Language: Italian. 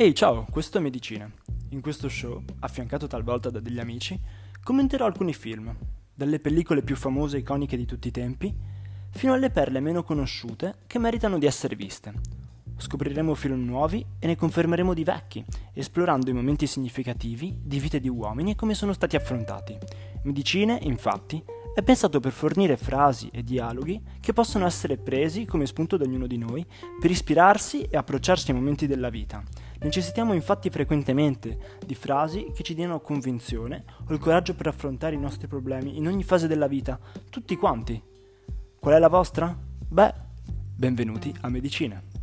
Ehi ciao, questo è Medicina. In questo show, affiancato talvolta da degli amici, commenterò alcuni film, dalle pellicole più famose e iconiche di tutti i tempi, fino alle perle meno conosciute che meritano di essere viste. Scopriremo film nuovi e ne confermeremo di vecchi, esplorando i momenti significativi di vite di uomini e come sono stati affrontati. Medicine, infatti, è pensato per fornire frasi e dialoghi che possono essere presi come spunto da ognuno di noi per ispirarsi e approcciarsi ai momenti della vita. Necessitiamo infatti frequentemente di frasi che ci diano convinzione o il coraggio per affrontare i nostri problemi in ogni fase della vita, tutti quanti. Qual è la vostra? Beh, benvenuti a Medicina.